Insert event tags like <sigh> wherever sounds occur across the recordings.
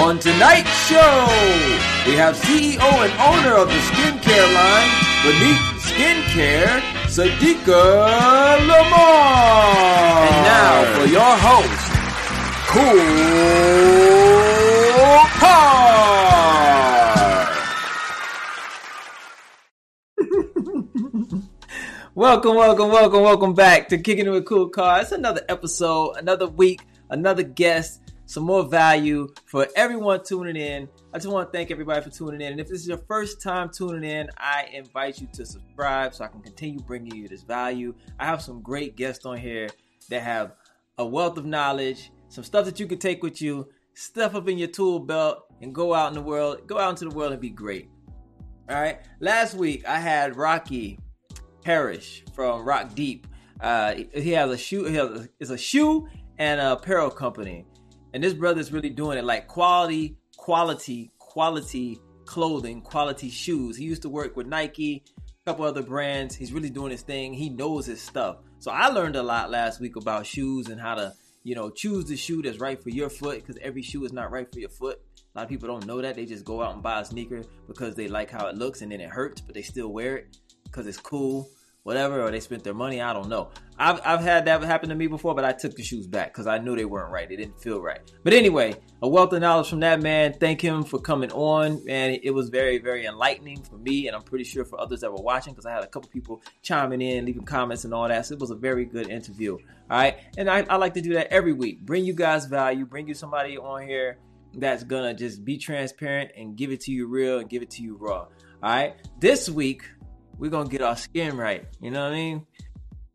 On tonight's show, we have CEO and owner of the skincare line, Beneth Skincare, Sydeka Lemard. And now for your host, Kool Kard. <laughs> welcome, welcome, welcome, welcome back to Kicking It with Kool Kard. It's another episode, another week, another guest some more value for everyone tuning in. I just want to thank everybody for tuning in. And if this is your first time tuning in, I invite you to subscribe so I can continue bringing you this value. I have some great guests on here that have a wealth of knowledge, some stuff that you can take with you, stuff up in your tool belt, and go out in the world, go out into the world and be great. All right. Last week I had Rocky Parrish from Rock Deep. Uh, he has a shoe. He has a, it's a shoe and apparel company and this brother's really doing it like quality, quality, quality clothing, quality shoes. He used to work with Nike, a couple other brands. He's really doing his thing. He knows his stuff. So I learned a lot last week about shoes and how to, you know, choose the shoe that's right for your foot because every shoe is not right for your foot. A lot of people don't know that. They just go out and buy a sneaker because they like how it looks and then it hurts, but they still wear it because it's cool whatever, or they spent their money. I don't know. I've, I've had that happen to me before, but I took the shoes back because I knew they weren't right. They didn't feel right. But anyway, a wealth of knowledge from that man. Thank him for coming on, and it was very, very enlightening for me, and I'm pretty sure for others that were watching because I had a couple people chiming in, leaving comments and all that. So it was a very good interview. All right, and I, I like to do that every week. Bring you guys value. Bring you somebody on here that's gonna just be transparent and give it to you real and give it to you raw. All right, this week we're gonna get our skin right. You know what I mean?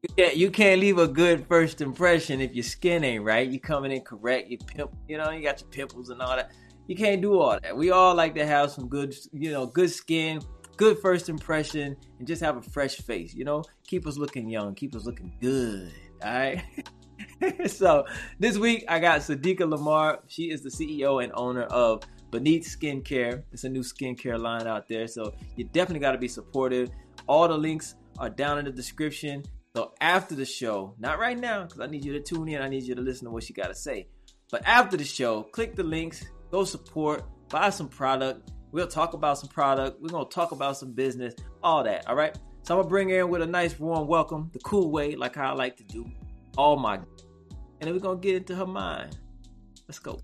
You can't, you can't leave a good first impression if your skin ain't right. You coming in correct, you pimp, you know, you got your pimples and all that. You can't do all that. We all like to have some good, you know, good skin, good first impression, and just have a fresh face. You know, keep us looking young, keep us looking good. All right. <laughs> so this week I got Sydeka Lemard. She is the CEO and owner of Beneth Skincare. It's a new skincare line out there, so you definitely got to be supportive. All the links are down in the description. So after the show, not right now, because I need you to tune in. I need you to listen to what she got to say. But after the show, click the links, go support, buy some product. We'll talk about some product. We're gonna talk about some business, all that. All right. So I'm gonna bring her in with a nice warm welcome, the cool way, like how I like to do. All my, and then we're gonna get into her mind. Let's go.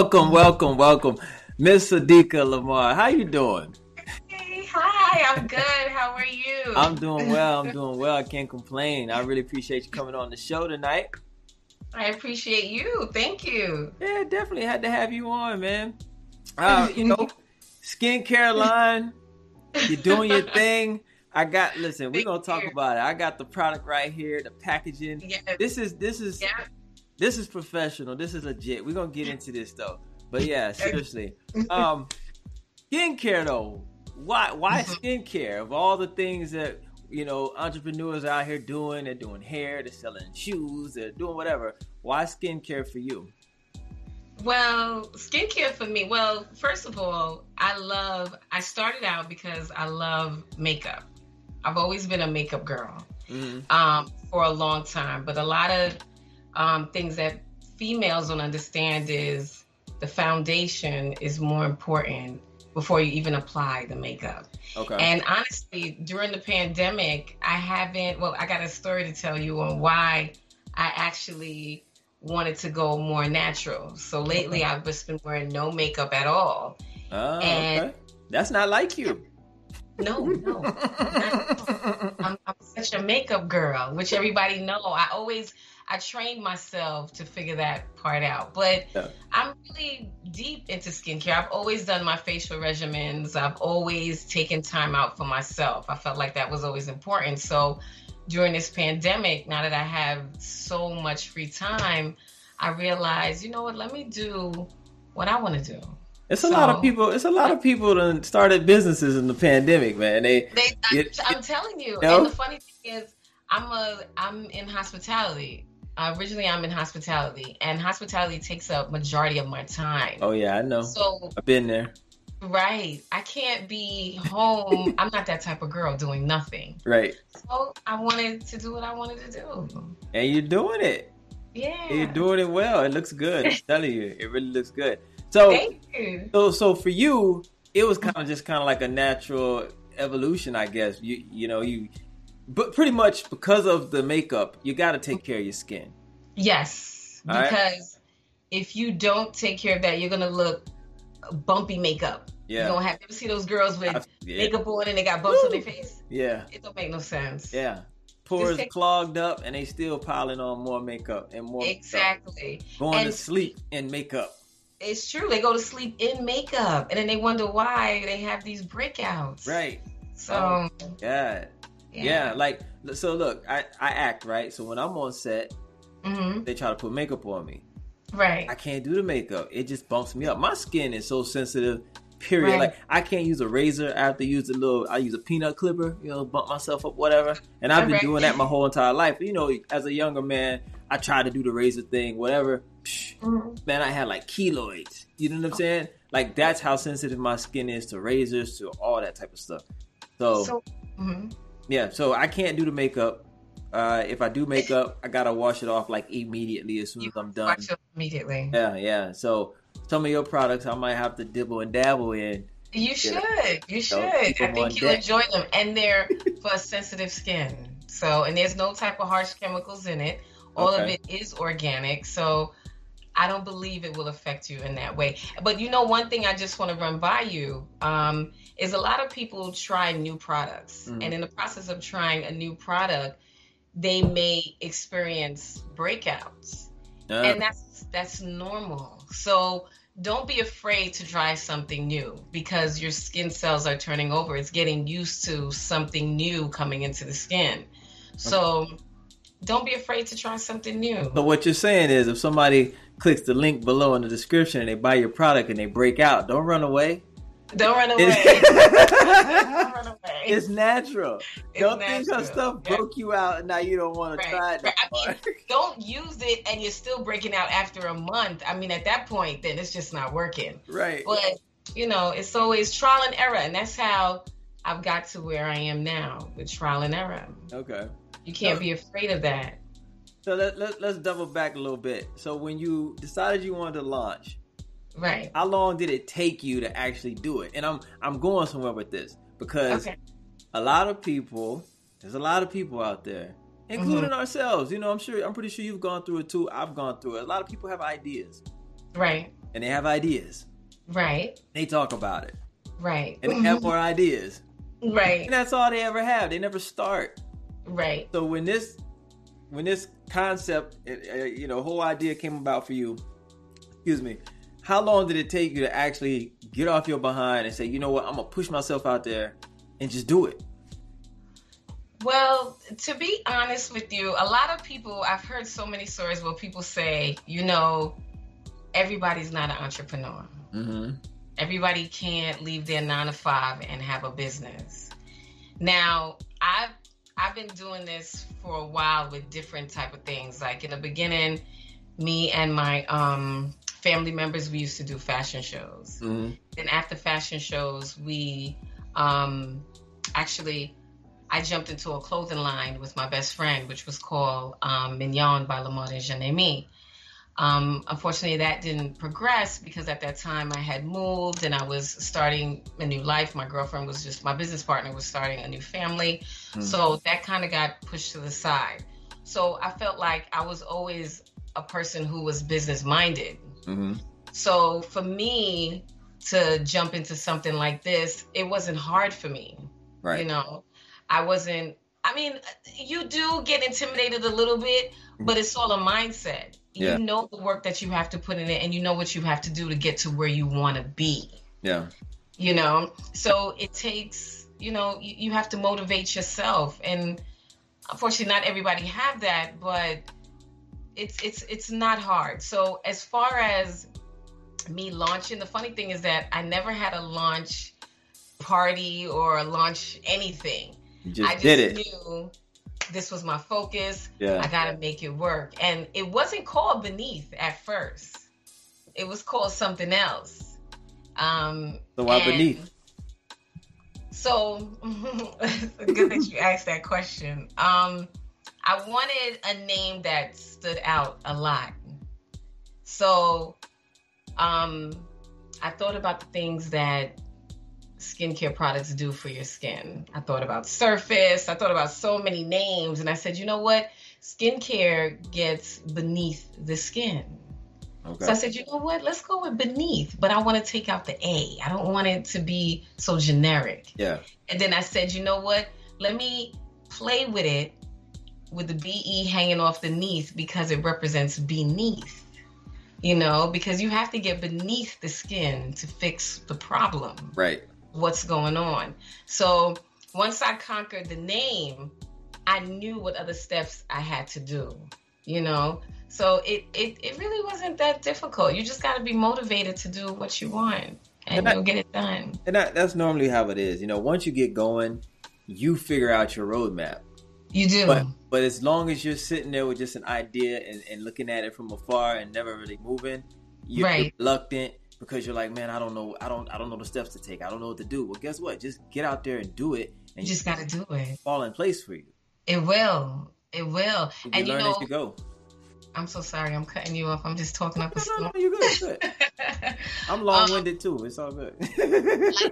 Welcome, welcome, welcome, Miss Sydeka Lemard. How you doing? Hey, hi. I'm good. How are you? I'm doing well. I'm doing well. I can't complain. I really appreciate you coming on the show tonight. I appreciate you. Thank you. Yeah, definitely had to have you on, man. Uh, you know, skincare line. You're doing your <laughs> thing. I got listen, we're gonna talk about it. I got the product right here, the packaging. Yeah. This is this is yeah. This is professional. This is legit. We're gonna get into this though. But yeah, seriously. Um skincare though. Why why mm-hmm. skincare? Of all the things that you know entrepreneurs are out here doing, they're doing hair, they're selling shoes, they're doing whatever. Why skincare for you? Well, skincare for me. Well, first of all, I love. I started out because I love makeup. I've always been a makeup girl mm-hmm. um, for a long time, but a lot of um, things that females don't understand is the foundation is more important before you even apply the makeup. Okay. And honestly, during the pandemic, I haven't, well, I got a story to tell you on why I actually wanted to go more natural. So lately, I've just been wearing no makeup at all. Oh, and okay. That's not like you. <laughs> No, no. I'm, I'm, such a makeup girl, which everybody know. I always I trained myself to figure that part out. But yeah. I'm really deep into skincare. I've always done my facial regimens. I've always taken time out for myself. I felt like that was always important. So during this pandemic, now that I have so much free time, I realized, you know what, let me do what I want to do. It's a so, lot of people. It's a lot of people that started businesses in the pandemic, man. They, they I'm, it, I'm telling you. you know? And the funny thing is, I'm a, I'm in hospitality. Uh, originally, I'm in hospitality, and hospitality takes up majority of my time. Oh yeah, I know. So I've been there. Right. I can't be home. <laughs> I'm not that type of girl doing nothing. Right. So I wanted to do what I wanted to do. And you're doing it. Yeah. You're doing it well. It looks good. I'm <laughs> telling you, it really looks good. So, Thank you. so, so for you, it was kind of just kind of like a natural evolution, I guess. You, you know, you, but pretty much because of the makeup, you got to take care of your skin. Yes, All because right? if you don't take care of that, you're gonna look bumpy makeup. Yeah. You don't have you ever see those girls with yeah. makeup on and they got bumps Woo! on their face? Yeah. It don't make no sense. Yeah pores take- clogged up and they still piling on more makeup and more exactly makeup. going and to sleep in makeup it's true they go to sleep in makeup and then they wonder why they have these breakouts right so oh, yeah. Yeah yeah like so look i i act right so when i'm on set mm-hmm. they try to put makeup on me right i can't do the makeup it just bumps me up my skin is so sensitive Period. Right. Like I can't use a razor. I have to use a little. I use a peanut clipper. You know, bump myself up, whatever. And I've been right. doing that my whole entire life. You know, as a younger man, I tried to do the razor thing, whatever. Psh, mm-hmm. Man, I had like keloids. You know what I'm saying? Like that's how sensitive my skin is to razors, to all that type of stuff. So, so mm-hmm. Yeah. So I can't do the makeup. Uh, if I do makeup, I gotta wash it off like immediately as soon you as I'm done. immediately. Yeah, yeah. So some of your products I might have to dibble and dabble in. You should. You should. I think you'll enjoy them, and they're <laughs> for sensitive skin. So, and there's no type of harsh chemicals in it. All okay. of it is organic. So, I don't believe it will affect you in that way. But you know, one thing I just want to run by you um, is a lot of people try new products, mm-hmm. and in the process of trying a new product, they may experience breakouts, and that's that's normal. So don't be afraid to try something new because your skin cells are turning over. It's getting used to something new coming into the skin. So don't be afraid to try something new. But what you're saying is if somebody clicks the link below in the description and they buy your product and they break out, don't run away. Don't run away. <laughs> don't run away. It's natural. It's don't natural. think her stuff broke you out and now you don't want right. to try it. Right. I mean, <laughs> don't use it and you're still breaking out after a month. I mean, at that point, then it's just not working. Right. But you know, it's always trial and error, and that's how I've got to where I am now with trial and error. Okay. You can't so, be afraid of that. So let, let, let's double back a little bit. So when you decided you wanted to launch, Right. How long did it take you to actually do it? And I'm I'm going somewhere with this because okay. a lot of people, there's a lot of people out there, including mm-hmm. ourselves. You know, I'm sure I'm pretty sure you've gone through it too. I've gone through it. A lot of people have ideas. Right. And they have ideas. Right. They talk about it. Right. And they have more ideas. <laughs> Right. And that's all they ever have. They never start. Right. So when this when this concept, you know, whole idea came about for you, excuse me, how long did it take you to actually get off your behind and say, you know what, I'm gonna push myself out there and just do it? Well, to be honest with you, a lot of people, I've heard so many stories where people say, you know, everybody's not an entrepreneur. Mm-hmm. Everybody can't leave their nine to five and have a business. Now, I've I've been doing this for a while with different type of things. Like in the beginning, me and my um, family members, we used to do fashion shows. Mm-hmm. Then after fashion shows, we um, actually I jumped into a clothing line with my best friend, which was called um, Mignon by La Mode Janemi. Um, unfortunately, that didn't progress because at that time I had moved and I was starting a new life. My girlfriend was just, my business partner was starting a new family. Mm-hmm. So that kind of got pushed to the side. So I felt like I was always a person who was business minded. Mm-hmm. So for me to jump into something like this, it wasn't hard for me. Right. You know, I wasn't. I mean, you do get intimidated a little bit, but it's all a mindset. Yeah. You know the work that you have to put in it, and you know what you have to do to get to where you want to be. Yeah. You know, so it takes. You know, you, you have to motivate yourself, and unfortunately, not everybody have that, but it's it's it's not hard. So as far as me launching, the funny thing is that I never had a launch party or a launch anything. You just, I just did it. knew this was my focus. Yeah. I got to make it work. And it wasn't called Beneth at first. It was called something else. Um, So why beneath? So <laughs> good that you asked that question. Um, I wanted a name that stood out a lot. So um, I thought about the things that skincare products do for your skin. I thought about surface. I thought about so many names, and I said, you know what? Skincare gets beneath the skin. Okay. So I said, you know what? Let's go with beneath, but I want to take out the A. I don't want it to be so generic. yeah. And then I said, you know what? Let me play with it with the BE hanging off the neath because it represents beneath. You know, because you have to get beneath the skin to fix the problem Right. what's going on. So once I conquered the name, I knew what other steps I had to do, you know? So it, it, it really wasn't that difficult. You just got to be motivated to do what you want and And I- you'll get it done. And that, that's normally how it is. You know, once you get going, you figure out your roadmap. You do. But but as long as you're sitting there with just an idea and, and looking at it from afar and never really moving, you're Right. reluctant because you're like, man, I don't know, I don't, I don't know the steps to take. I don't know what to do. Well, guess what? Just get out there and do it, you and just got to do it. fall in place for you. It will. It will. You And you learn know, as you go. I'm so sorry. I'm cutting you off. I'm just talking up a No, no, storm. no, you're good. you're good. <laughs> I'm um, long winded too. It's all good. like <laughs> this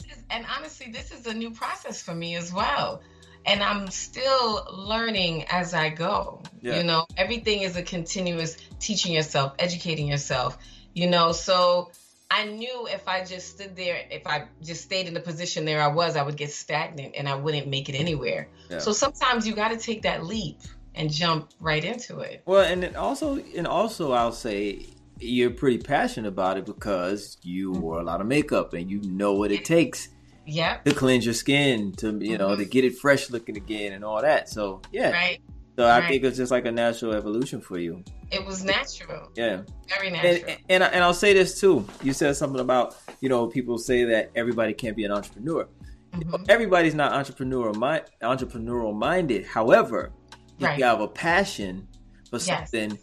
is and honestly this is a new process for me as well and i'm still learning as i go Yeah. you know everything is a continuous teaching yourself educating yourself you know so i knew if i just stood there if i just stayed in the position there i was i would get stagnant and i wouldn't make it anywhere Yeah. so sometimes you got to take that leap and jump right into it Well, and then also, and also, I'll say you're pretty passionate about it because you Mm-hmm. wore a lot of makeup and you know what it takes yep to cleanse your skin, to you know, to get it fresh looking again and all that. So yeah, Mm-hmm. right so I right. think it's just like a natural evolution for you. it was natural Yeah, very natural and and, and I'll say this too. You said something about you know people say that everybody can't be an entrepreneur. Mhm. Everybody's not entrepreneurial mind entrepreneurial minded. However, if Right. you have a passion for Yes. something,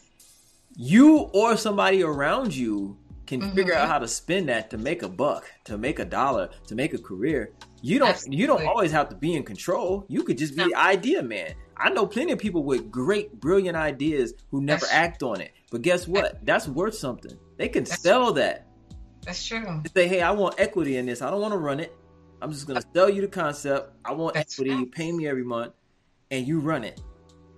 you or somebody around you can Mhm. figure out how to spend that to make a buck, to make a dollar, to make a career. You don't you don't always have to be in control. You could just be No. idea man. I know plenty of people with great, brilliant ideas who never That's- act on it. But guess what? That's worth something. They can That's sell that. that's true They say, hey, I want equity in this. I don't want to run it. I'm just gonna sell you the concept. I want That's equity. You pay me every month, and you run it.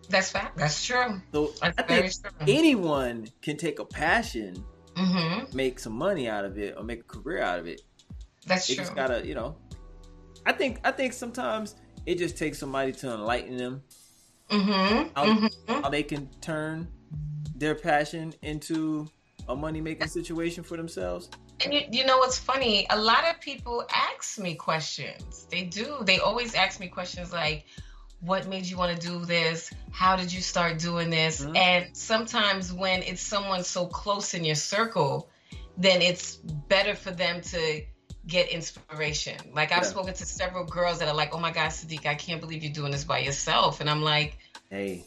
that's fact that's true So That's I think true. anyone can take a passion, Mm-hmm. make some money out of it, or make a career out of it. That's They true. just gotta, you know. I think I think sometimes it just takes somebody to enlighten them mm-hmm. how, mm-hmm. how they can turn their passion into a money making situation for themselves. And you, you know what's funny? A lot of people ask me questions. They do. They always ask me questions like, "What made you want to do this? How did you start doing this?" Mhm. And sometimes when it's someone so close in your circle, then it's better for them to get inspiration. Like I've Yeah. spoken to several girls that are like, "Oh my God, Sadiq, I can't believe you're doing this by yourself," and I'm like, Hey,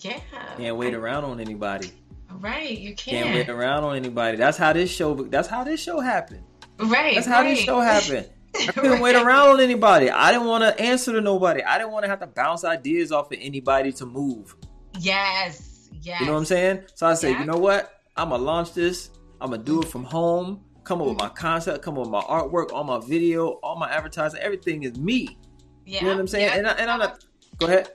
"Yeah, can't wait I- around on anybody. Right, you Can't can't. wait around on anybody. That's how this show. That's how this show happened. Right, That's how right. this show happened. I couldn't wait around on anybody. I didn't want to answer to nobody. I didn't want to have to bounce ideas off of anybody to move. Yes, yes. You know what I'm saying? So I said, Yeah. you know what? I'm gonna launch this. I'm gonna do it mm-hmm. from home. Come up with my concept. Come up with my artwork, all my video, all my advertising. Everything is me. Yeah, You know what I'm saying? yeah. And, I, and I'm not. Go ahead.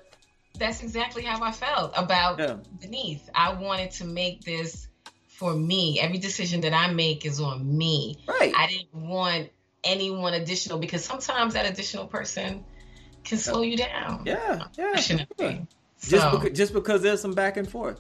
That's exactly how I felt about Yeah. Beneth. I wanted to make this for me. Every decision that I make is on me. Right. I didn't want anyone additional because sometimes that additional person can slow you down. yeah. Yeah. Unfortunately. Just So, because, just because there's some back and forth.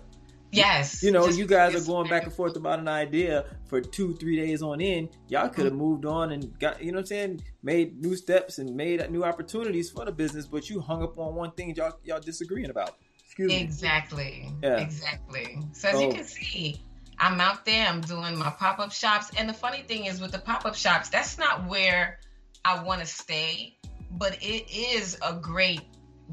Yes. You know, you guys are going back and forth about an idea for two, three days on end. Y'all could have mm-hmm. moved on and got, you know what I'm saying, made new steps and made new opportunities for the business, but you hung up on one thing y'all y'all disagreeing about. Excuse exactly. me. Yeah. Exactly. So as you can see, I'm out there, I'm doing my pop-up shops. And the funny thing is with the pop-up shops, that's not where I want to stay, but it is a great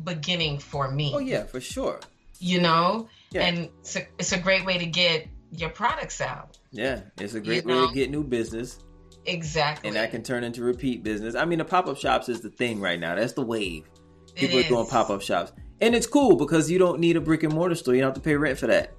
beginning for me. Oh yeah, for sure. You know? Yeah. And it's a, it's a great way to get your products out. Yeah, it's a great you way know? to get new business. Exactly. And that can turn into repeat business. I mean, the pop up shops is the thing right now. That's the wave. People are doing pop up shops. And it's cool because you don't need a brick and mortar store. You don't have to pay rent for that.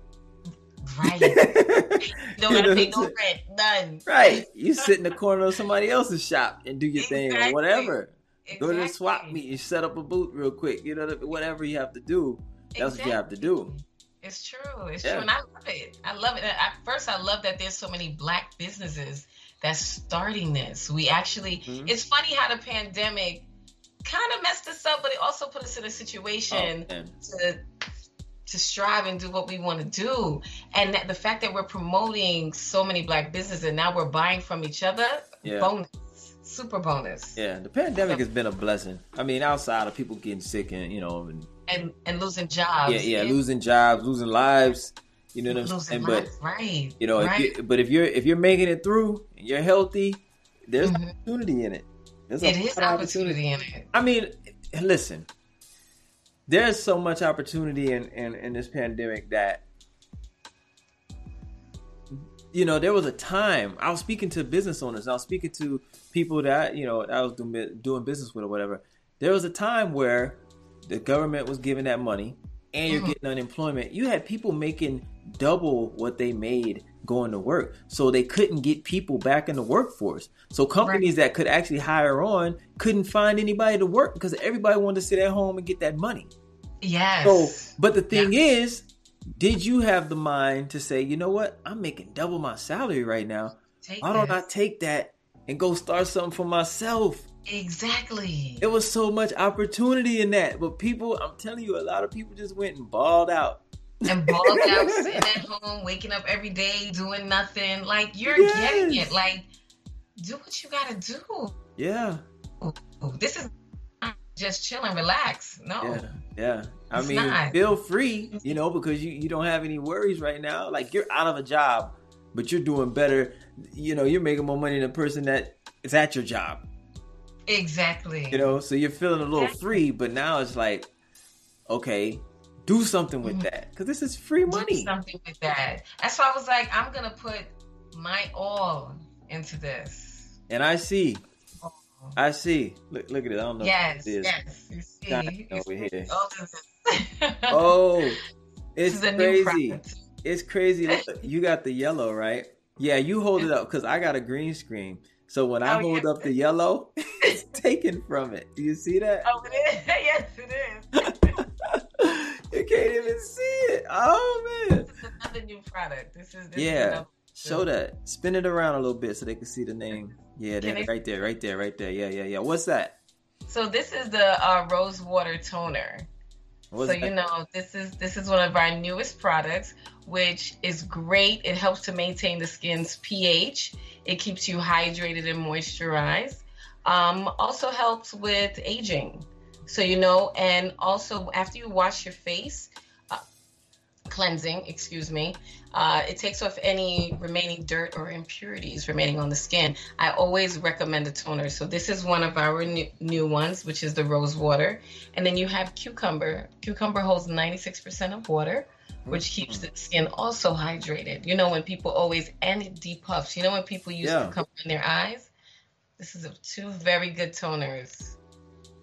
Right. <laughs> <laughs> you don't have to pay no rent. None. Right. You sit in the corner of somebody else's shop and do your exactly. thing or whatever. Exactly. Go to the swap meet and set up a booth real quick. You know, whatever you have to do, that's exactly. what you have to do. It's true. It's yeah. true. And I love it. I love it. At first, I love that there's so many black businesses that's starting this. We actually, mm-hmm. it's funny how the pandemic kind of messed us up, but it also put us in a situation oh, to to strive and do what we want to do. And that the fact that we're promoting so many black businesses and now we're buying from each other, yeah. bonus. Super bonus. Yeah, the pandemic has been a blessing. I mean, outside of people getting sick and you know and and, and losing jobs. Yeah, yeah, losing jobs, losing lives. You know what I'm saying? But right, you know, right. If you, but if you're if you're making it through and you're healthy, there's mm-hmm. opportunity in it. There's it is opportunity. opportunity in it. I mean, listen, there's so much opportunity in, in, in this pandemic that you know there was a time I was speaking to business owners, I was speaking to people that you know I was doing doing business with or whatever. There was a time where the government was giving that money and you're mm-hmm. getting unemployment. You had people making double what they made going to work. So they couldn't get people back in the workforce. So companies right. that could actually hire on couldn't find anybody to work because everybody wanted to sit at home and get that money. Yes. So, but the thing yeah. is, did you have the mind to say, you know what? I'm making double my salary right now. Take Why don't. I take that and go start something for myself? Exactly. It was so much opportunity in that. But people, I'm telling you, a lot of people just went and balled out. And balled out, sitting at home, waking up every day, doing nothing. Like, you're yes. getting it. Like, do what you gotta do. Yeah. Oh, oh, this is just chill and relax. No. Yeah. Yeah. I it's mean, not. feel free, you know, because you, you don't have any worries right now. Like you're out of a job, but you're doing better. You know, you're making more money than the person that is at your job. Exactly. You know, so you're feeling a little exactly. free, but now it's like, okay, do something with that because this is free money. Do something with that. That's why I was like, I'm gonna put my all into this. And I see. Oh. I see. Look, look at it. I don't know. Yes, yes. You see. over here. <laughs> oh, it's crazy. It's <laughs> crazy. you got the yellow, right? Yeah, you hold it up because I got a green screen. So when I oh, hold up the yellow, <laughs> it's taken from it. Do you see that? Oh, it is. yes, it is. <laughs> you can't even see it. Oh man! This is another new product. This is this yeah. Is Show that. Spin it around a little bit so they can see the name. Yeah, there, right there, right there, right there. Yeah, yeah, yeah. What's that? So this is the uh, rose water toner. What's so that? you know this is this is one of our newest products, which is great. It helps to maintain the skin's pH it keeps you hydrated and moisturized. Um, also helps with aging. So, you know, and also after you wash your face, uh, cleansing, excuse me, uh, it takes off any remaining dirt or impurities remaining on the skin. I always recommend a toner. So, this is one of our new, new ones, which is the rose water. And then you have cucumber. Cucumber holds 96% of water which keeps the skin also hydrated. You know, when people always and it depuffs. You know, when people use yeah. cucumber in their eyes. This is a, two very good toners.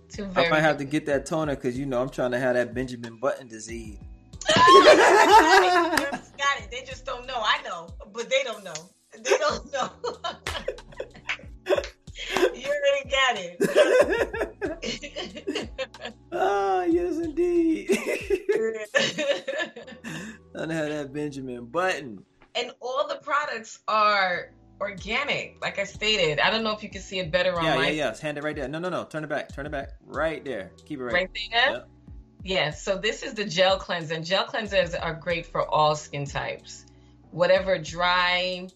Two very. I might have to get that toner because you know I'm trying to have that Benjamin Button disease. <laughs> got it. They just don't know. I know, but they don't know. They don't know. <laughs> you already got it. <laughs> ah, yes, indeed. I have that Benjamin Button. And all the products are organic, like I stated. I don't know if you can see it better on yeah, my. Yeah, yeah, Hand it right there. No, no, no. Turn it back. Turn it back. Right there. Keep it right. Right there. Yep. Yeah, so this is the gel cleanser. And gel cleansers are great for all skin types. Whatever dry,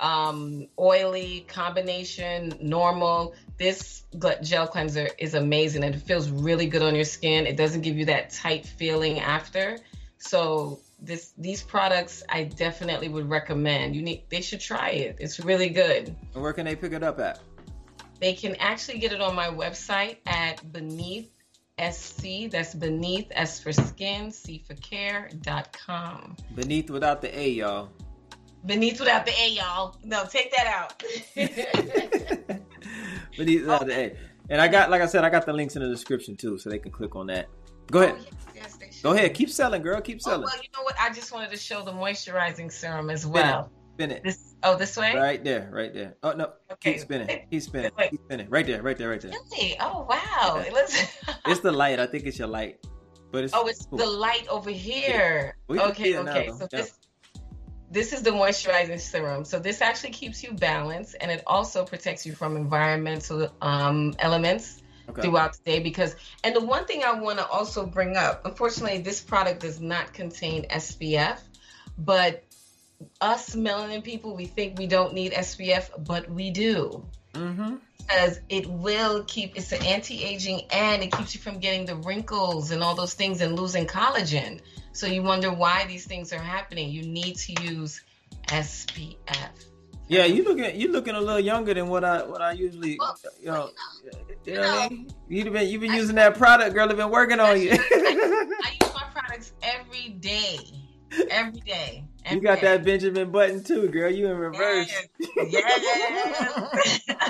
um, oily combination, normal. This gel cleanser is amazing and it feels really good on your skin. It doesn't give you that tight feeling after. So this these products I definitely would recommend. You need they should try it. It's really good. And where can they pick it up at? They can actually get it on my website at beneath SC. That's beneath S for skin, C for care.com. Beneath without the A, y'all. Beneath without the A, y'all. No, take that out. <laughs> Beneath without the A. And I got, like I said, I got the links in the description too, so they can click on that. Go ahead. Oh, yes, yes, Go ahead. Keep selling, girl. Keep oh, selling. Oh, well, you know what? I just wanted to show the moisturizing serum as well. Spin it. This, oh, this way? Right there, right there. Oh no. Okay. Keep spinning. Keep spinning. Keep spinning. Right there, right there, right there. Really? Oh wow. Yeah. It <laughs> it's the light. I think it's your light. But it's Oh, it's cool. the light over here. Yeah. Okay, okay. Now, so yeah. this this is the moisturizing serum. So this actually keeps you balanced and it also protects you from environmental um, elements okay. throughout the day because and the one thing I want to also bring up, unfortunately this product does not contain SPF, but us melanin people, we think we don't need SPF, but we do. Mm-hmm. Because it will keep, it's an anti aging and it keeps you from getting the wrinkles and all those things and losing collagen. So you wonder why these things are happening. You need to use SPF. Yeah, you looking you looking a little younger than what I what I usually well, you know. You know, you know, you've been you've been I, using that product, girl. I've been working on I, you. I, <laughs> I use my products every day, every day. You got that Benjamin Button too, girl. You in reverse. Yes. yes. <laughs>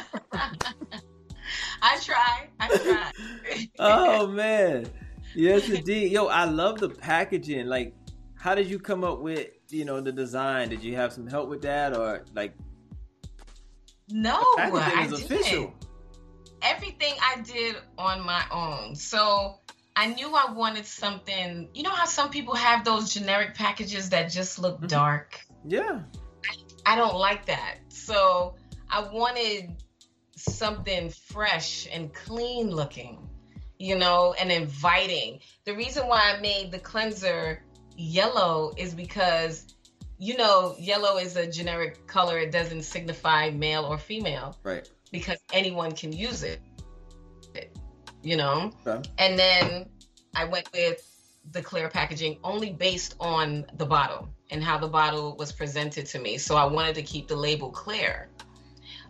I try. I try. <laughs> oh man. Yes indeed. Yo, I love the packaging. Like, how did you come up with, you know, the design? Did you have some help with that or like No, I didn't. Official. Everything I did on my own. So I knew I wanted something. You know how some people have those generic packages that just look mm-hmm. dark? Yeah. I, I don't like that. So I wanted something fresh and clean looking, you know, and inviting. The reason why I made the cleanser yellow is because you know, yellow is a generic color. It doesn't signify male or female. Right. Because anyone can use it you know? Okay. And then I went with the clear packaging only based on the bottle and how the bottle was presented to me. So I wanted to keep the label clear.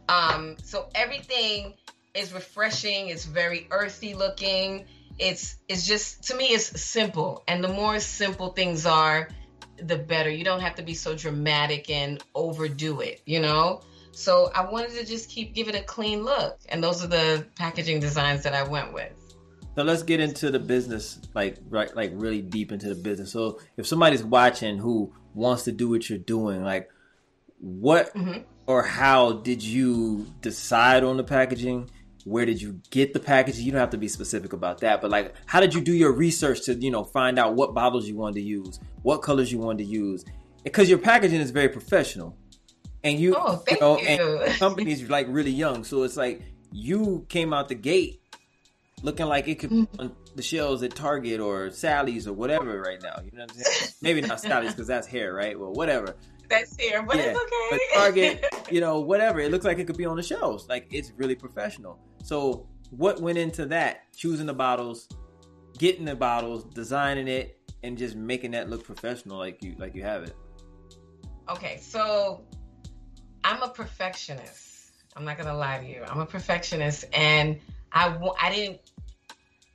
Um, so everything is refreshing. It's very earthy looking. It's it's just to me it's simple, and the more simple things are, the better. You don't have to be so dramatic and overdo it. You know. So I wanted to just keep give it a clean look, and those are the packaging designs that I went with. Now let's get into the business, like right, like really deep into the business. So if somebody's watching who wants to do what you're doing, like what mm-hmm. or how did you decide on the packaging? Where did you get the packaging? You don't have to be specific about that, but like, how did you do your research to you know find out what bottles you wanted to use, what colors you wanted to use? Because your packaging is very professional and you, oh, you know, you. and <laughs> company's like really young, so it's like you came out the gate looking like it could be mm-hmm. on the shelves at Target or Sally's or whatever right now. You know what I'm saying? Maybe not Sally's because that's hair, right? Well, whatever. That's hair, but yeah. it's okay. But Target, <laughs> you know, whatever. It looks like it could be on the shelves. Like it's really professional. So what went into that? Choosing the bottles, getting the bottles, designing it, and just making that look professional, like you like you have it. Okay, so I'm a perfectionist. I'm not gonna lie to you. I'm a perfectionist, and I I didn't.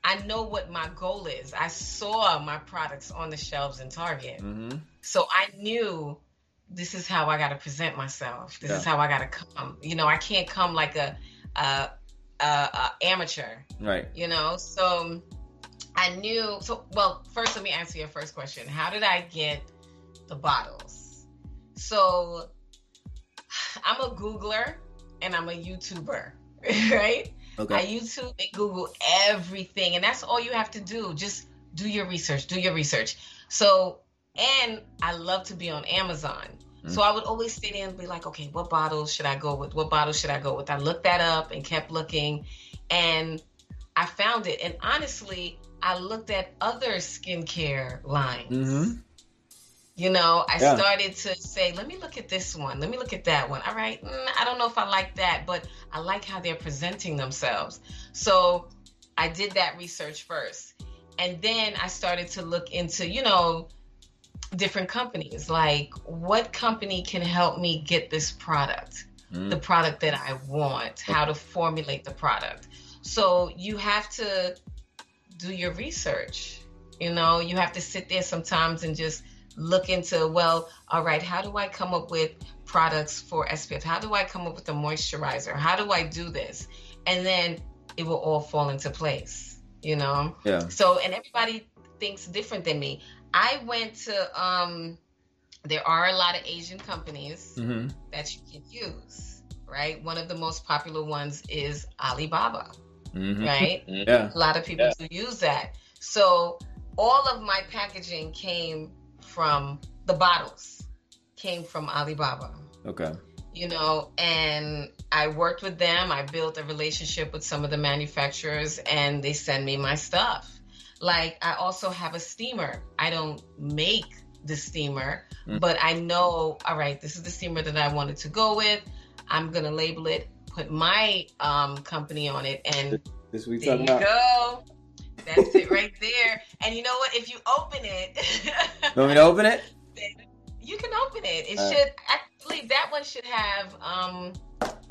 I know what my goal is. I saw my products on the shelves in Target, mm-hmm. so I knew this is how I got to present myself. This yeah. is how I got to come. You know, I can't come like a, a, a, a amateur. Right. You know, so I knew. So well, first let me answer your first question. How did I get the bottles? So I'm a Googler and I'm a YouTuber, <laughs> right? Okay. I YouTube and Google everything, and that's all you have to do. Just do your research. Do your research. So, and I love to be on Amazon. Mm-hmm. So I would always sit in and be like, okay, what bottles should I go with? What bottles should I go with? I looked that up and kept looking, and I found it. And honestly, I looked at other skincare lines. Mm-hmm. You know, I Yeah. started to say, let me look at this one. Let me look at that one. All right, mm, I don't know if I like that, but I like how they're presenting themselves. So I did that research first. And then I started to look into, you know, different companies. Like, what company can help me get this product? Mm-hmm. the product that I want, how to formulate the product. So you have to do your research. You know, you have to sit there sometimes and just look into, well, all right, how do I come up with products for SPF? How do I come up with a moisturizer? How do I do this? And then it will all fall into place, you know? Yeah. So, and everybody thinks different than me. I went to, um, there are a lot of Asian companies Mm-hmm. that you can use, right? One of the most popular ones is Alibaba, Mm-hmm. right? Yeah. A lot of people do use that. So all of my packaging came from the bottles, came from Alibaba, Okay. you know, and I worked with them. I built a relationship with some of the manufacturers and they send me my stuff. Like I also have a steamer. I don't make the steamer, Mm. but I know, all right, this is the steamer that I wanted to go with. I'm going to label it, put my um, company on it, and This we there you about. go. That's it right there. And you know what? If you open it, You want me to open it? <laughs> you can open it. It right. should, I believe that one should have um,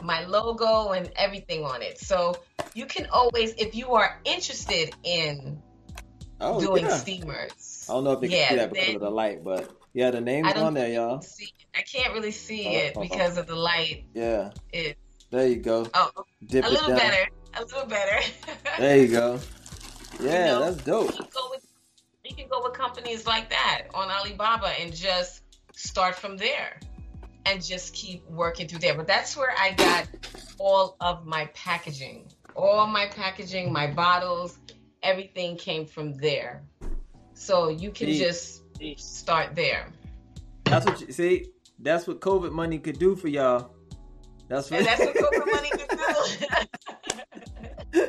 my logo and everything on it. So you can always, if you are interested in Oh, doing yeah. steamers, I don't know if they can Yeah, see that because then- of the light, but yeah, the name's on there, y'all. I can't really see Oh, it oh, oh. because of the light. Yeah. It, There you go. oh, Dip a little better. A little better. <laughs> There you go. Yeah, know, that's dope. you can go with you can go with companies like that on Alibaba and just start from there and just keep working through there. But that's where I got all of my packaging. All my packaging, my bottles, everything came from there. So you can See- just start there. That's what you see. That's what COVID money could do for y'all. That's what. And that's what COVID money could do. <laughs>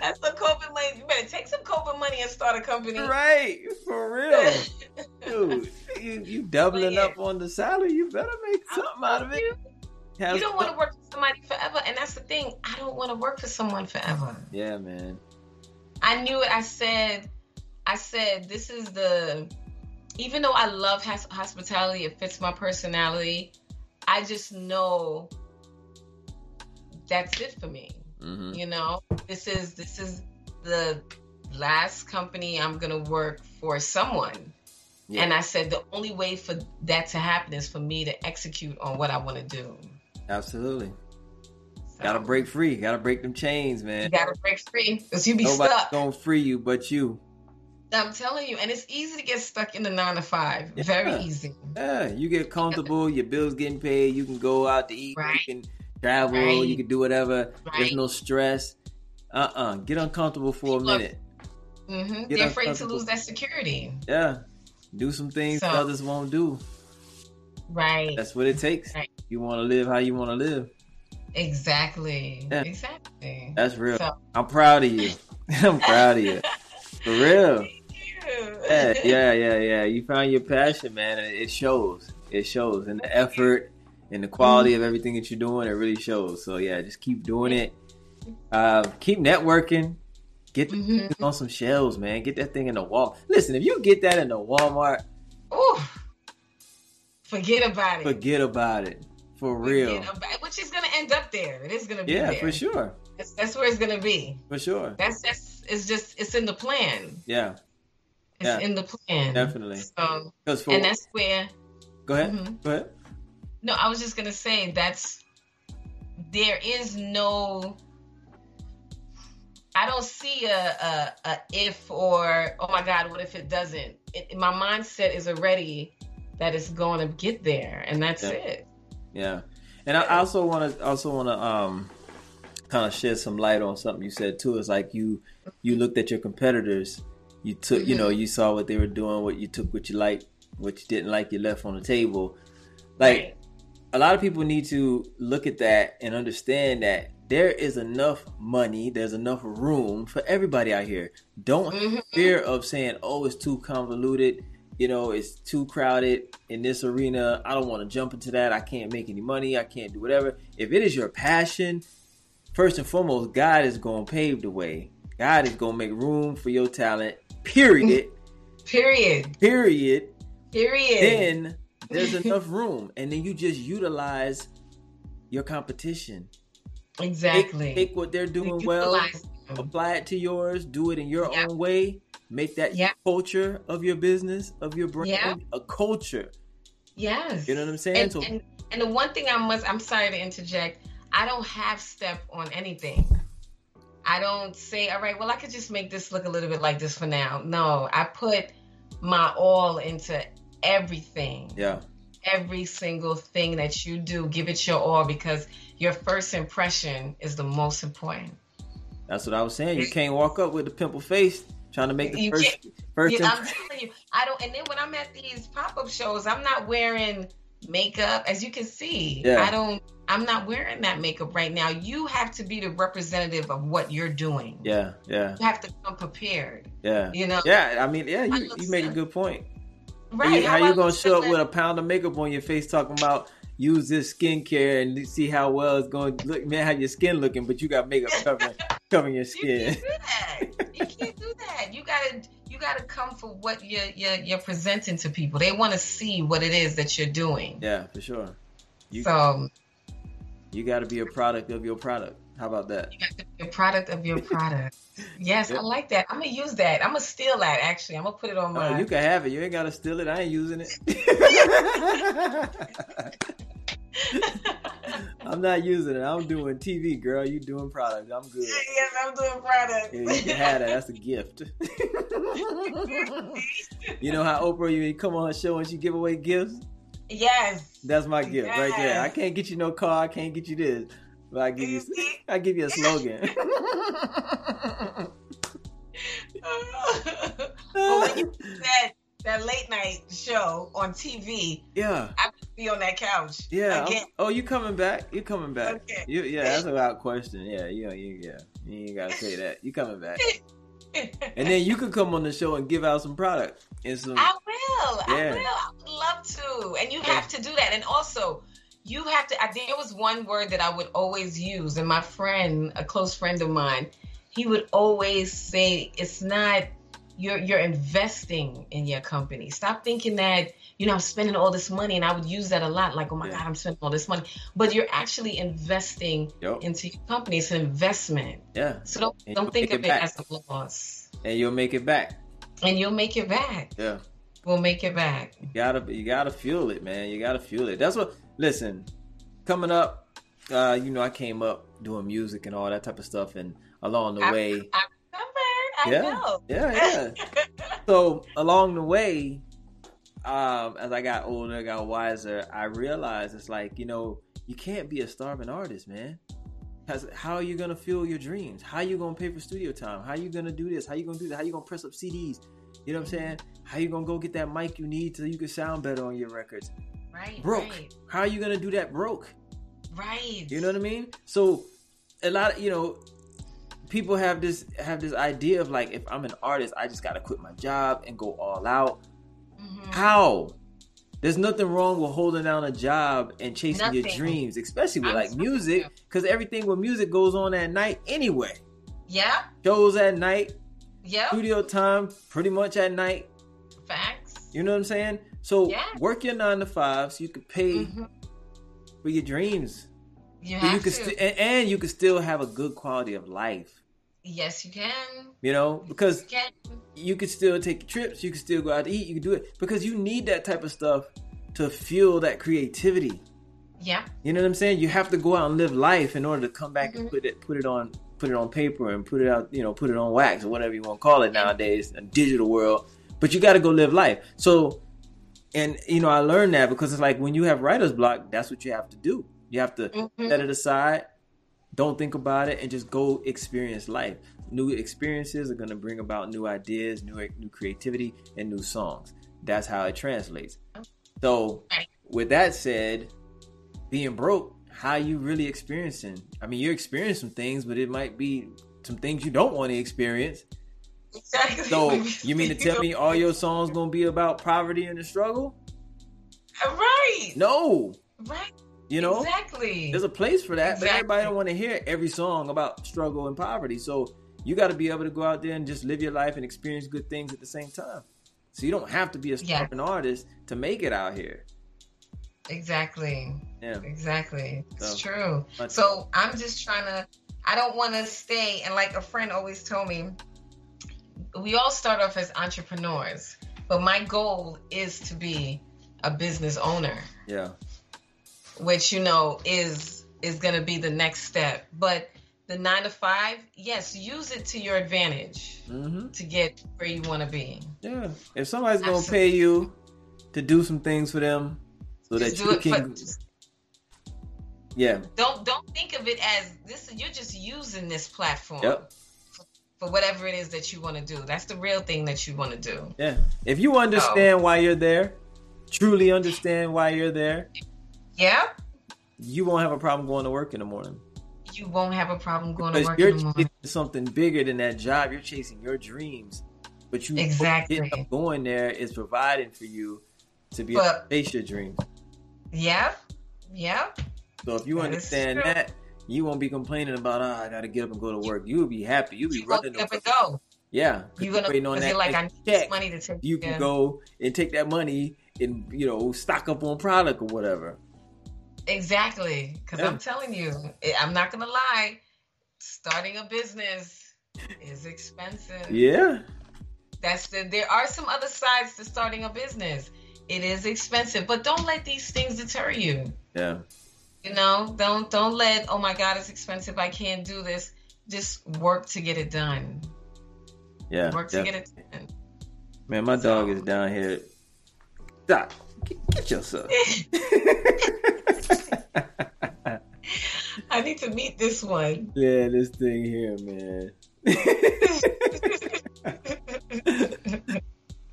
that's what COVID money. You better take some COVID money and start a company. right for real, dude. You you doubling Yeah. up on the salary. You better make something out of it. You, Have you don't want to work for somebody forever, and that's the thing. I don't want to work for someone forever. Yeah, man. I knew it. I said, I said, this is the. Even though I love hos- hospitality, it fits my personality. I just know that's it for me. hmm You know, this is this is the last company I'm gonna work for someone. Yeah. And I said the only way for that to happen is for me to execute on what I want to do. Absolutely. Gotta break free. Gotta break them chains, You man. gotta break free because you be Nobody's stuck. gonna free you but you. I'm telling you, and it's easy to get stuck in the nine to five. Yeah. Very easy. Yeah, you get comfortable. Your bills getting paid. You can go out to eat. Right. You can travel. Right. You can do whatever. There's no stress. Uh uh Get uncomfortable for a People are- minute. hmm They're afraid to lose that security. Yeah. Do some things So- others won't do. Right. That's what it takes. Right. You want to live how you want to live. Exactly. Yeah. Exactly. That's real. So, I'm proud of you. <laughs> I'm proud of you. For real. <laughs> thank you. Yeah, yeah, yeah, yeah. You found your passion, man, it shows. It shows in the effort and the quality of everything that you're doing. It really shows. So yeah, just keep doing it. Uh, keep networking. Get Mhm. on some shelves, man. Get that thing in the wall. Listen, if you get that in the Walmart, Ooh. Forget about it. forget about it. For real. which is gonna end up there. It is gonna be Yeah, there. for sure. That's, that's where it's gonna be. For sure. That's that's it's just it's in the plan. Yeah, It's Yeah. in the plan. definitely. So for and that's where go ahead, Mhm. go ahead. no, I was just gonna say that's there is no I don't see a, a, a if or oh my god, what if it doesn't? It, my mindset is already that it's going to get there, and that's Yeah. it. Yeah, and I also want to also want to um kind of shed some light on something you said too. It's like you you looked at your competitors, you took you know you saw what they were doing, what you took, what you liked, what you didn't like, you left on the table. Like a lot of people need to look at that and understand that there is enough money, there's enough room for everybody out here. Don't mm-hmm. fear of saying, "Oh, it's too convoluted." You know, it's too crowded in this arena. I don't want to jump into that. I can't make any money. I can't do whatever. If it is your passion, first and foremost, God is going to pave the way. God is going to make room for your talent. Period. <laughs> Period. Period. Period. Then there's enough room, and then you just utilize your competition. Exactly. Take, take what they're doing well, them. apply it to yours, do it in your yep. own way, make that yep. culture of your business, of your brand, yep. a culture. Yes. You know what I'm saying? And, so, and, and the one thing I must, I'm sorry to interject, I don't have step on anything. I don't say, all right, well, I could just make this look a little bit like this for now. No, I put my all into everything. Yeah. Every single thing that you do, give it your all because your first impression is the most important. That's what I was saying. You can't walk up with a pimple face trying to make the you first first. Yeah, I'm telling you, I don't. And then when I'm at these pop up shows, I'm not wearing makeup, as you can see. Yeah. I don't. I'm not wearing that makeup right now. You have to be the representative of what you're doing. Yeah, yeah. You have to come prepared. Yeah, you know. Yeah, I mean, yeah, you, you make a good point. Right? How, how you gonna show up with a pound of makeup on your face talking about use this skincare and see how well it's going to look? Man, how your skin looking, but you got makeup covering <laughs> covering your skin. You can't do that. You can't do that. You gotta you gotta come for what you're you're, you're presenting to people. They want to see what it is that you're doing. Yeah, for sure. You, so you got to be a product of your product. How about that? You got to be a product of your product. <laughs> yes, yep. I like that. I'm gonna use that. I'm gonna steal that. Actually, I'm gonna put it on oh, my. Oh, you can have it. You ain't gotta steal it. I ain't using it. <laughs> I'm not using it. I'm doing TV, girl. You doing product. I'm good. Yes, I'm doing product. Yeah, you can have that. That's a gift. <laughs> you know how Oprah you come on her show and she give away gifts? Yes. That's my gift yes. right there. I can't get you no car. I can't get you this. But I give you, <laughs> I give you a slogan. <laughs> <laughs> well, when you said that late night show on TV, yeah, I could be on that couch. Yeah. Again. Oh, you coming back? You coming back? Okay. You, yeah, that's a loud question. Yeah, yeah, yeah, yeah. You ain't gotta say that. You coming back? and then you could come on the show and give out some product and some. I will. Yeah. I will. I would love to. And you have to do that. And also, you have to. I, think there was one word that I would always use, and my friend, a close friend of mine, he would always say, "It's not." You're you're investing in your company. Stop thinking that you know I'm spending all this money, and I would use that a lot. Like, oh my yeah. god, I'm spending all this money, but you're actually investing yep. into your company. It's an investment. Yeah. So don't and don't think of it, it as a loss. And you'll make it back. And you'll make it back. Yeah. We'll make it back. You gotta you gotta fuel it, man. You gotta fuel it. That's what listen, coming up, uh, you know, I came up doing music and all that type of stuff, and along the I, way, I remember, I yeah, know. yeah, yeah. <laughs> so along the way, um, as I got older, got wiser, I realized it's like you know, you can't be a starving artist, man. How are you gonna fuel your dreams? How are you gonna pay for studio time? How are you gonna do this? How are you gonna do that? How are you gonna press up CDs? You know what I'm saying? How are you gonna go get that mic you need so you can sound better on your records? Right. Broke. Right. How are you gonna do that broke? Right. You know what I mean? So a lot of you know people have this have this idea of like if I'm an artist, I just gotta quit my job and go all out. Mm-hmm. How? There's nothing wrong with holding down a job and chasing nothing. your dreams, especially with I'm like music, because everything with music goes on at night anyway. Yeah. Shows at night. Yeah. Studio time pretty much at night. Facts. You know what I'm saying? So yeah. work your nine to five so you can pay mm-hmm. for your dreams. You have you can to. St- and, and, you can still have a good quality of life. Yes, you can. You know, because you can, you can still take trips, you can still go out to eat, you can do it because you need that type of stuff to fuel that creativity. Yeah. You know what I'm saying? You have to go out and live life in order to come back mm-hmm. and put it put it on put it on paper and put it out, you know, put it on wax or whatever you want to call it nowadays, a digital world. But you got to go live life. So and you know, I learned that because it's like when you have writer's block, that's what you have to do. You have to mm-hmm. set it aside, don't think about it, and just go experience life. New experiences are going to bring about new ideas, new new creativity, and new songs. That's how it translates. So, with that said, being broke, how you really experiencing. I mean, you're experiencing some things, but it might be some things you don't want to experience. Exactly. So <laughs> you mean to tell me all your songs gonna be about poverty and the struggle? Right. No. Right. You know, exactly. There's a place for that, exactly. but everybody don't want to hear every song about struggle and poverty. So you got to be able to go out there and just live your life and experience good things at the same time. So you don't have to be a starving yeah. artist to make it out here. Exactly. Yeah. Exactly. It's so, true. So I'm just trying to. I don't want to stay. And like a friend always told me, we all start off as entrepreneurs, but my goal is to be a business owner. Yeah. Which you know is is going to be the next step, but the nine to five, yes, use it to your advantage mm-hmm. to get where you want to be. Yeah, if somebody's going to pay you to do some things for them, so just that you can. For, yeah. Don't don't think of it as this. You're just using this platform. Yep. For, whatever it is that you want to do. That's the real thing that you want to do. Yeah. If you understand so, why you're there, truly understand why you're there. Yeah. You won't have a problem going to work in the morning you won't have a problem going because to work you're chasing something bigger than that job. You're chasing your dreams, but you exactly going there is providing for you to be but, able to chase your dreams. Yep, yep. So if you that understand that, you won't be complaining about, oh, I got to get up and go to work. You'll be happy. You'll be you running up and go. Yeah, you're gonna waiting on that like I check. money to take. You can go and take that money and you know stock up on product or whatever. Exactly. Because yeah. I'm telling you, I'm not to lie, starting a business is expensive. Yeah. That's the, there are some other sides to starting a business. It is expensive, but don't let these things deter you. Yeah. You know, don't don't let oh my god, it's expensive. I can't do this. Just work to get it done. Yeah. Work to get it done. Man, my so. dog is down here. Stop. Get, get yourself. <laughs> <laughs> I need to meet this one. Yeah, this thing here, man.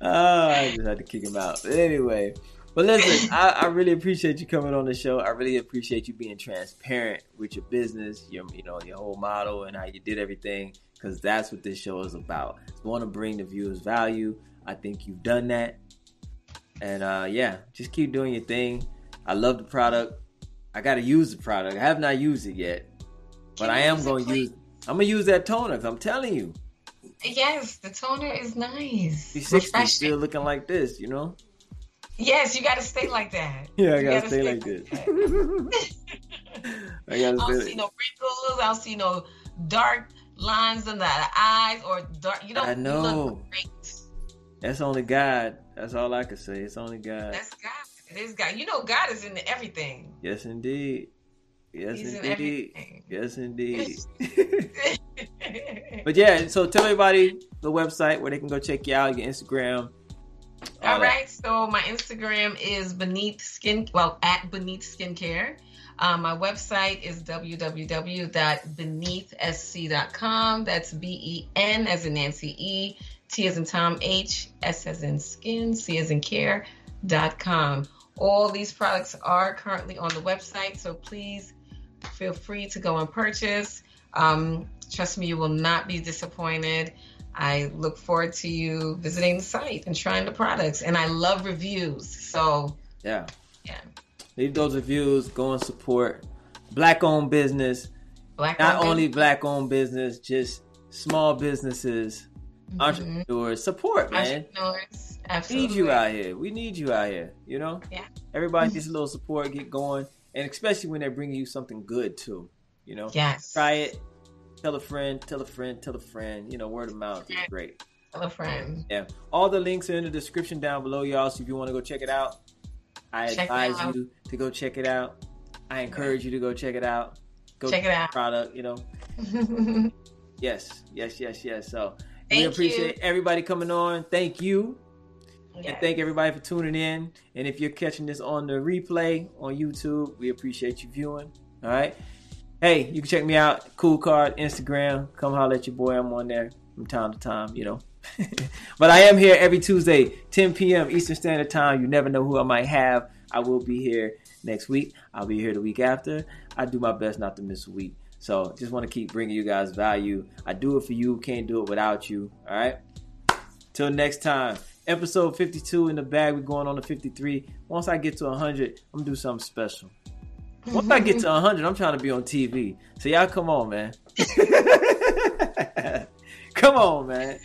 oh, <laughs> I just had to kick him out. But anyway, but listen, I, I, really appreciate you coming on the show. I really appreciate you being transparent with your business, your you know your whole model and how you did everything, because that's what this show is about. We want to bring the viewers value. I think you've done that, and uh, yeah, just keep doing your thing. I love the product. I got to use the product. I have not used it yet, but I am going to use. I'm gonna use that toner. I'm telling you. Yes, the toner is nice. 360 still looking like this, you know. Yes, you got to stay like that. <laughs> Yeah, I got to stay, stay, like this. <laughs> I gotta I don't see no wrinkles. I don't see no dark lines in the eyes or dark. You don't. I know. That's only God. That's all I can say. It's only God. That's God. This God, you know, God is in everything. Yes, indeed. Yes, He's indeed. In yes, indeed. <laughs> but yeah, so tell everybody the website where they can go check you out, your Instagram. All, all right. So my Instagram is Beneth skin. Well, at Beneth skincare. Um, my website is www.benethsc.com. That's B E N as in Nancy E, T as in Tom H, S as in skin, C as in care.com. All these products are currently on the website, so please feel free to go and purchase. Um, trust me, you will not be disappointed. I look forward to you visiting the site and trying the products. And I love reviews. So, yeah. Yeah. Leave those reviews, go and support black owned business. Black Not only black owned business, just small businesses, mm-hmm. entrepreneurs. Support, man. Entrepreneurs. Absolutely. Need you out here. We need you out here. You know. Yeah. Everybody <laughs> needs a little support, get going, and especially when they're bringing you something good too. You know. Yes. Try it. Tell a friend. Tell a friend. Tell a friend. You know, word of mouth is great. Tell a friend. Yeah. All the links are in the description down below, y'all. So if you want to go check it out, I check advise you to go check it out. I encourage you to go check it out. Go check it out. Product, you know. <laughs> yes, yes, yes, yes. So Thank we appreciate you. everybody coming on. Thank you. Yes. And thank everybody for tuning in. And if you're catching this on the replay on YouTube, we appreciate you viewing. All right. Hey, you can check me out, Kool Kard, Instagram. Come holler at your boy. I'm on there from time to time, you know. <laughs> but I am here every Tuesday, 10 p.m. Eastern Standard Time. You never know who I might have I will be here next week. I'll be here the week after. I do my best not to miss a week. So just want to keep bringing you guys value. I do it for you. Can't do it without you. All right. Till next time. Episode 52 in the bag. We're going on to 53. Once I get to 100, I'm gonna do something special. Once I get to 100, I'm trying to be on TV. So y'all come on, man. <laughs> come on, man.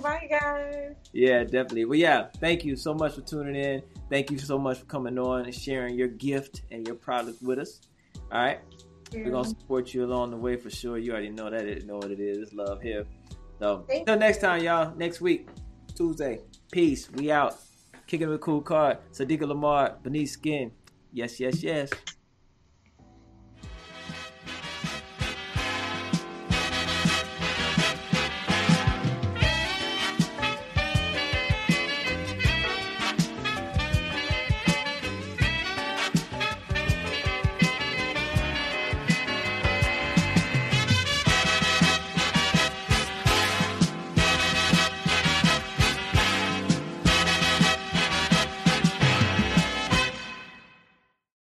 Bye, guys. Yeah, definitely. Well, yeah, thank you so much for tuning in. Thank you so much for coming on and sharing your gift and your product with us. All right. We're going to support you along the way for sure. You already know that. It know what it is. It's love here. So, until next time, y'all. Next week, Tuesday. Peace. We out. Kicking with a Kool Kard. Sydeka Lemard, Beneth Skin. Yes, yes, yes.